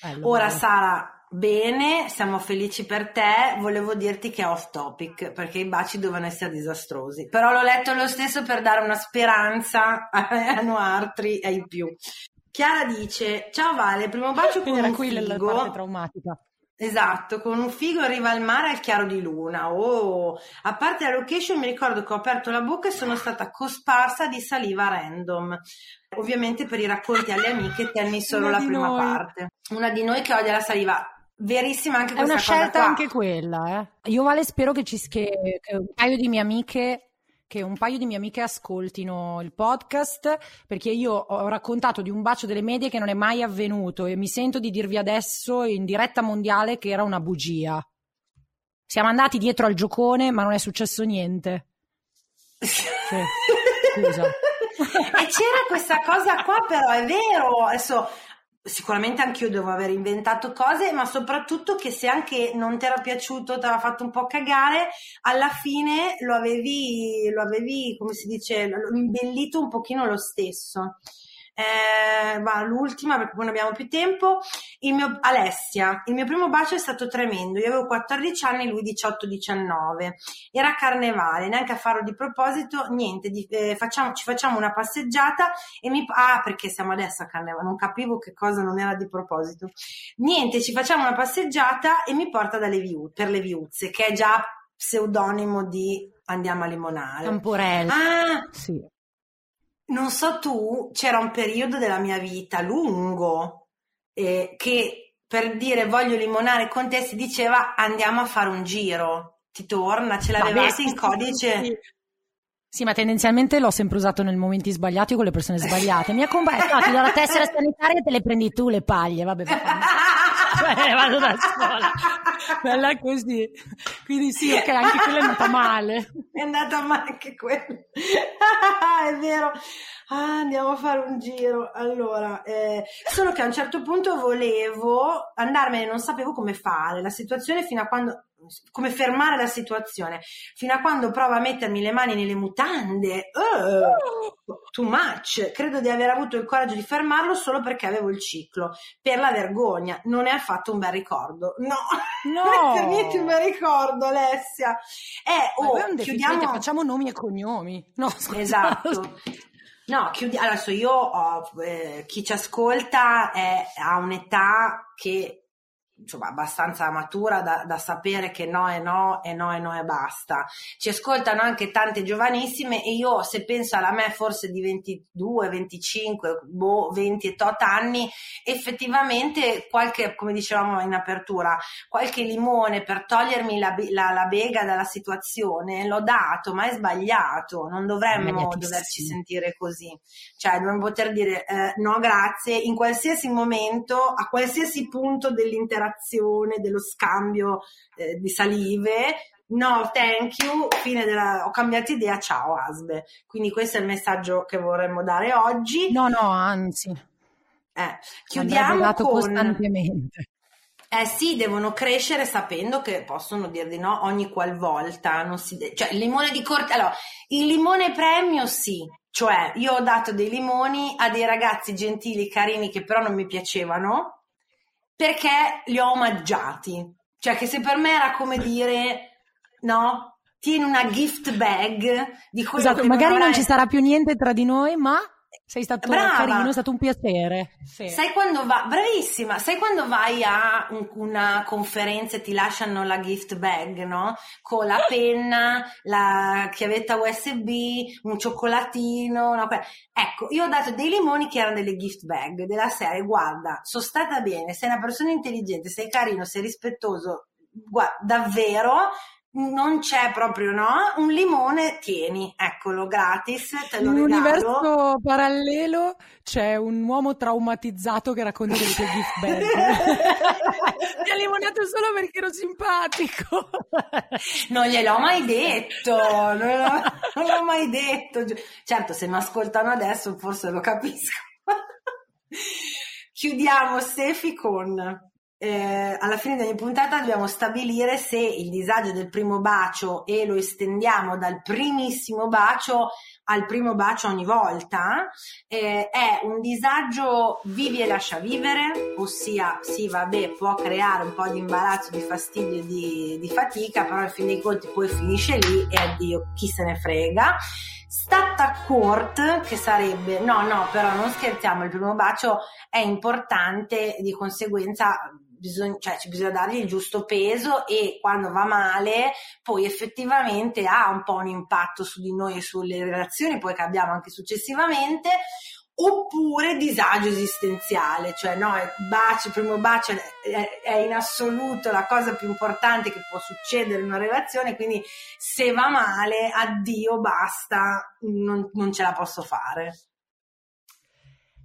bello, ora bello. Sara Bene, siamo felici per te. Volevo dirti che è off topic perché i baci dovevano essere disastrosi. Però l'ho letto lo stesso per dare una speranza a Noartri e ai più. Chiara dice: Ciao Vale, primo bacio con era un qui figo. la parte traumatica. Esatto, con un figo arriva al mare al chiaro di luna. Oh, a parte la location mi ricordo che ho aperto la bocca e sono stata cosparsa di saliva random. Ovviamente per i racconti alle amiche tenni solo Una la prima noi. parte. Una di noi che odia la saliva. Verissima anche questa cosa. È una scelta anche quella, eh. Io Vale spero che ci che, che un paio di mie amiche che un paio di mie amiche ascoltino il podcast perché io ho raccontato di un bacio delle medie che non è mai avvenuto e mi sento di dirvi adesso in diretta mondiale che era una bugia. Siamo andati dietro al giocone, ma non è successo niente. Cioè, scusa. e c'era questa cosa qua, però è vero. Adesso sicuramente anch'io devo aver inventato cose, ma soprattutto che se anche non ti era piaciuto, ti aveva fatto un po' cagare, alla fine lo avevi, lo avevi, come si dice, imbellito un pochino lo stesso. Eh, va, l'ultima perché poi non abbiamo più tempo. Il mio, Alessia, il mio primo bacio è stato tremendo. Io avevo 14 anni, lui 18-19. Era carnevale, neanche a farlo di proposito, niente. Di, eh, facciamo, ci facciamo una passeggiata e mi. Ah, perché siamo adesso a carnevale, non capivo che cosa non era di proposito. Niente, ci facciamo una passeggiata e mi porta dalle viu, per le viuzze, che è già pseudonimo di Andiamo a limonare. Camporella. Ah, Sì. Non so tu, c'era un periodo della mia vita lungo eh, che per dire voglio limonare con te si diceva andiamo a fare un giro. Ti torna? Ce l'avevate Vabbè, in codice? Sì. Sì, ma tendenzialmente l'ho sempre usato nei momenti sbagliati o con le persone sbagliate. Mi accompagna, no, ti do la tessera sanitaria e te le prendi tu le paglie, vabbè. Eh, vado da sola. Bella così. Quindi sì, ok, anche quella è andata male. È andata male anche quello. è vero. Ah, andiamo a fare un giro. Allora, eh, solo che a un certo punto volevo andarmene, non sapevo come fare la situazione fino a quando come fermare la situazione fino a quando provo a mettermi le mani nelle mutande uh, too much credo di aver avuto il coraggio di fermarlo solo perché avevo il ciclo per la vergogna non è affatto un bel ricordo no, No. non è per niente un bel ricordo Alessia eh, oh, chiudiamo facciamo nomi e cognomi. No, scusa. Esatto. No, chiudi- adesso io ho, eh, chi ci ascolta è, ha un'età che insomma abbastanza matura da, da sapere che no è no e no è no e basta. Ci ascoltano anche tante giovanissime e io se penso alla me forse di 22, 25, boh, 20 e tot anni, effettivamente qualche, come dicevamo in apertura, qualche limone per togliermi la, la- la bega dalla situazione l'ho dato, ma è sbagliato, non dovremmo doverci sentire così. Cioè, dobbiamo poter dire eh, no, grazie in qualsiasi momento, a qualsiasi punto dell'interazione, dello scambio eh, di salive. No, thank you, fine della, ho cambiato idea, ciao Asbe. Quindi questo è il messaggio che vorremmo dare oggi. No, no, anzi. Eh, chiudiamo con... costantemente. Eh sì, devono crescere sapendo che possono dir di no ogni qualvolta. Non si de- cioè, il limone di corte. Allora, il limone premio sì. Cioè, io ho dato dei limoni a dei ragazzi gentili, carini, che però non mi piacevano, perché li ho omaggiati. Cioè, che se per me era come dire, no, tieni una gift bag di quello Esatto, che magari non avrai- ci sarà più niente tra di noi, ma sei stato Brava. carino, è stato un piacere. Sì. Sai quando va, bravissima, sai quando vai a un- una conferenza e ti lasciano la gift bag, no? Con la penna, la chiavetta USB, un cioccolatino, no? Que- Ecco, io ho dato dei limoni che erano delle gift bag della serie, guarda, sono stata bene, sei una persona intelligente, sei carino, sei rispettoso, guarda, davvero, non c'è proprio, no? Un limone, tieni, eccolo, gratis, te lo In un universo parallelo c'è un uomo traumatizzato che racconta delle tue gift bag. Mi ha limonato solo perché ero simpatico. Non gliel'ho mai detto, non l'ho, non l'ho mai detto. Certo, se mi ascoltano adesso forse lo capisco. Chiudiamo Stefi con eh, alla fine di ogni puntata dobbiamo stabilire se il disagio del primo bacio e lo estendiamo dal primissimo bacio al primo bacio ogni volta eh, è un disagio vivi e lascia vivere, ossia sì vabbè può creare un po' di imbarazzo, di fastidio di, di fatica, però al fin dei conti poi finisce lì e addio, chi se ne frega. Stata court, che sarebbe no, no, però non scherziamo, il primo bacio è importante, di conseguenza bisogna, cioè, ci bisogna dargli il giusto peso e quando va male poi effettivamente ha un po' un impatto su di noi e sulle relazioni poi che abbiamo anche successivamente oppure disagio esistenziale, cioè no, il bacio, primo bacio è, è in assoluto la cosa più importante che può succedere in una relazione, quindi se va male, addio, basta, non, non ce la posso fare.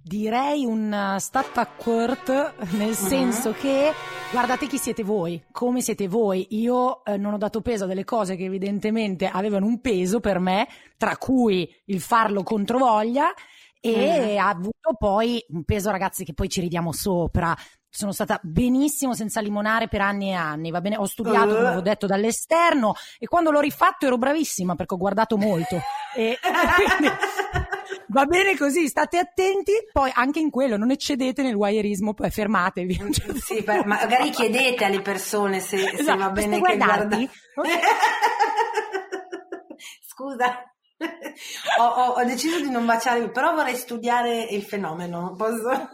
Direi un stat accord nel senso che guardate chi siete voi, come siete voi. Io eh, non ho dato peso a delle cose che evidentemente avevano un peso per me, tra cui il farlo contro voglia e mm. ha avuto poi un peso, ragazzi, che poi ci ridiamo sopra. Sono stata benissimo senza limonare per anni e anni, va bene? Ho studiato, come ho detto, dall'esterno e quando l'ho rifatto ero bravissima perché ho guardato molto. e, quindi, va bene così, state attenti. Poi anche in quello non eccedete nel wireismo, poi fermatevi. Sì, magari chiedete alle persone se, esatto, se va bene che guardarti. Scusa ho, ho, ho, deciso di non baciare, però vorrei studiare il fenomeno. Posso?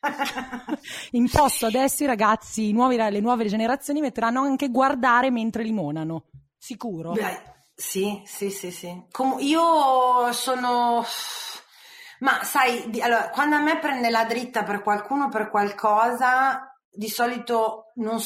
Imposto adesso i ragazzi, i nuovi, le nuove generazioni metteranno anche guardare mentre limonano. Sicuro? Beh, sì, sì, sì, sì. Com- io sono... Ma sai, di, allora, quando a me prende la dritta per qualcuno per qualcosa, di solito non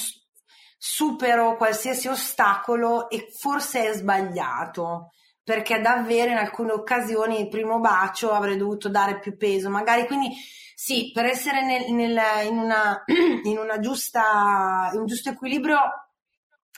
supero qualsiasi ostacolo e forse è sbagliato perché davvero in alcune occasioni il primo bacio avrei dovuto dare più peso, magari quindi sì, per essere nel, nel, in, una, in, una giusta, in un giusto equilibrio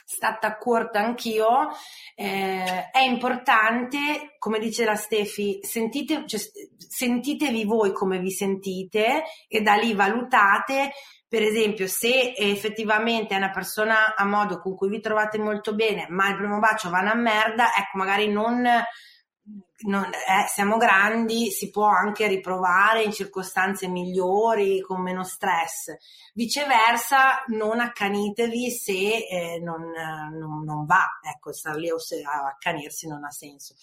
stata corta anch'io, eh, è importante, come dice la Stefi, sentite, cioè, sentitevi voi come vi sentite e da lì valutate. Per esempio, se effettivamente è una persona a modo con cui vi trovate molto bene, ma il primo bacio va una merda, ecco, magari non, non eh, siamo grandi, si può anche riprovare in circostanze migliori, con meno stress. Viceversa, non accanitevi se eh, non, non, non, va, ecco, star lì a accanirsi non ha senso.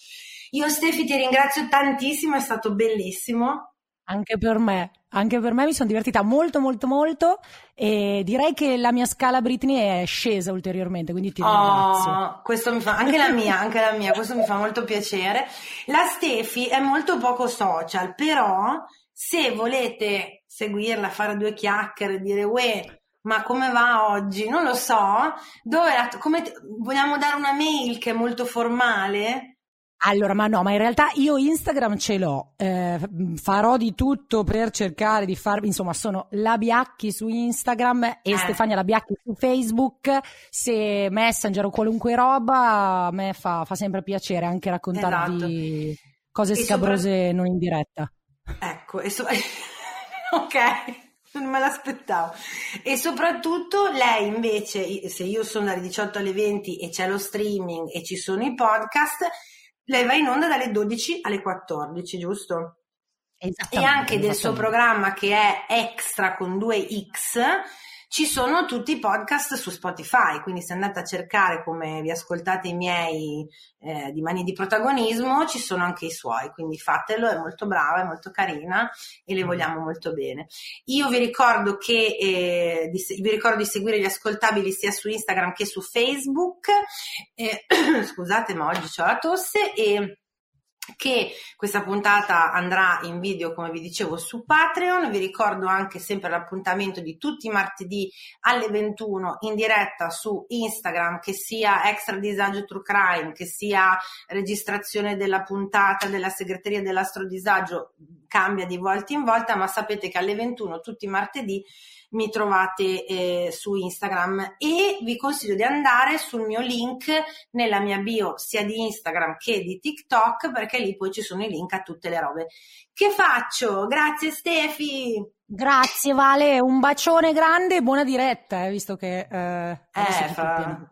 Io Stefi ti ringrazio tantissimo, è stato bellissimo. Anche per me, anche per me mi sono divertita molto molto molto e direi che la mia scala Britney è scesa ulteriormente, quindi ti ringrazio. Oh, questo mi fa, anche la mia, anche la mia, questo mi fa molto piacere. La Stefi è molto poco social, però se volete seguirla, fare due chiacchiere, dire uè, ma come va oggi? Non lo so. Dove la, come, vogliamo dare una mail che è molto formale? Allora, ma no, ma in realtà io Instagram ce l'ho, eh, farò di tutto per cercare di farmi, insomma, sono Labiacchi su Instagram e eh. Stefania Labiacchi su Facebook, se Messenger o qualunque roba, a me fa, fa sempre piacere anche raccontarvi esatto. cose e scabrose sopra... non in diretta. Ecco, e so... ok non me l'aspettavo. E soprattutto lei invece, se io sono dalle 18 alle 20 e c'è lo streaming e ci sono i podcast, lei va in onda dalle 12 alle 14, giusto? E anche del suo programma che è Extra con due X ci sono tutti i podcast su Spotify, quindi se andate a cercare come vi ascoltate i miei eh, di Mani di Protagonismo, ci sono anche i suoi, quindi fatelo, è molto brava, è molto carina e le mm. vogliamo molto bene. Io vi ricordo che eh, di, vi ricordo di seguire gli ascoltabili sia su Instagram che su Facebook. Eh, scusate, ma oggi ho la tosse e che questa puntata andrà in video come vi dicevo su Patreon. Vi ricordo anche sempre l'appuntamento di tutti i martedì alle 21 in diretta su Instagram che sia extra disagio true crime che sia registrazione della puntata della segreteria dell'astro disagio cambia di volta in volta ma sapete che alle 21 tutti i martedì mi trovate eh, su Instagram e vi consiglio di andare sul mio link nella mia bio sia di Instagram che di TikTok perché lì poi ci sono i link a tutte le robe che faccio. Grazie Stefi. Grazie Vale, un bacione grande e buona diretta, eh, visto che eh, eh fra...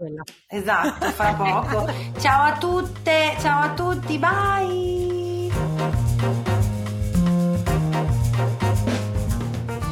esatto, fra poco. ciao a tutte, ciao a tutti, bye.